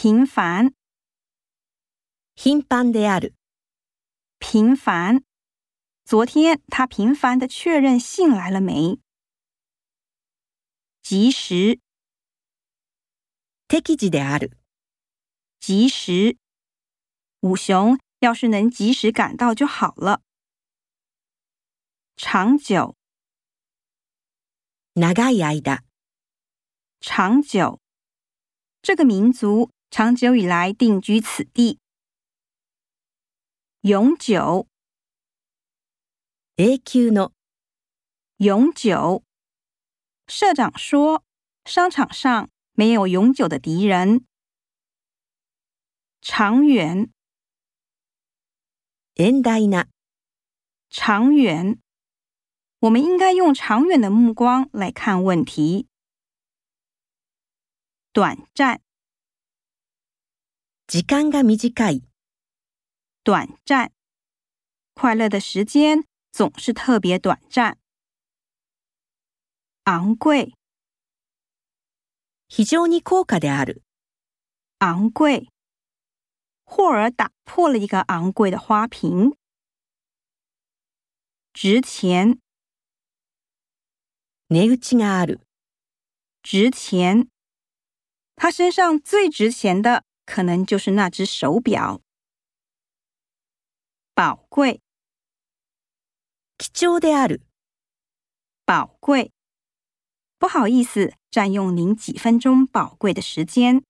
频繁，頻繁である。频繁，昨天他频繁的确认信来了没？及时，take i 及时，五雄要是能及时赶到就好了。长久，長い間。长久，这个民族。长久以来定居此地，永久。永久的，永久。社长说：“商场上没有永久的敌人。”长远。e n d a na，长远。我们应该用长远的目光来看问题。短暂。時間が短い，短暂。快乐的时间总是特别短暂。昂贵，非常に高価である。昂贵。霍尔打破了一个昂贵的花瓶。值钱，ネオジある。值钱。他身上最值钱的。可能就是那只手表，宝贵。貴重である。宝贵。不好意思，占用您几分钟宝贵的时间。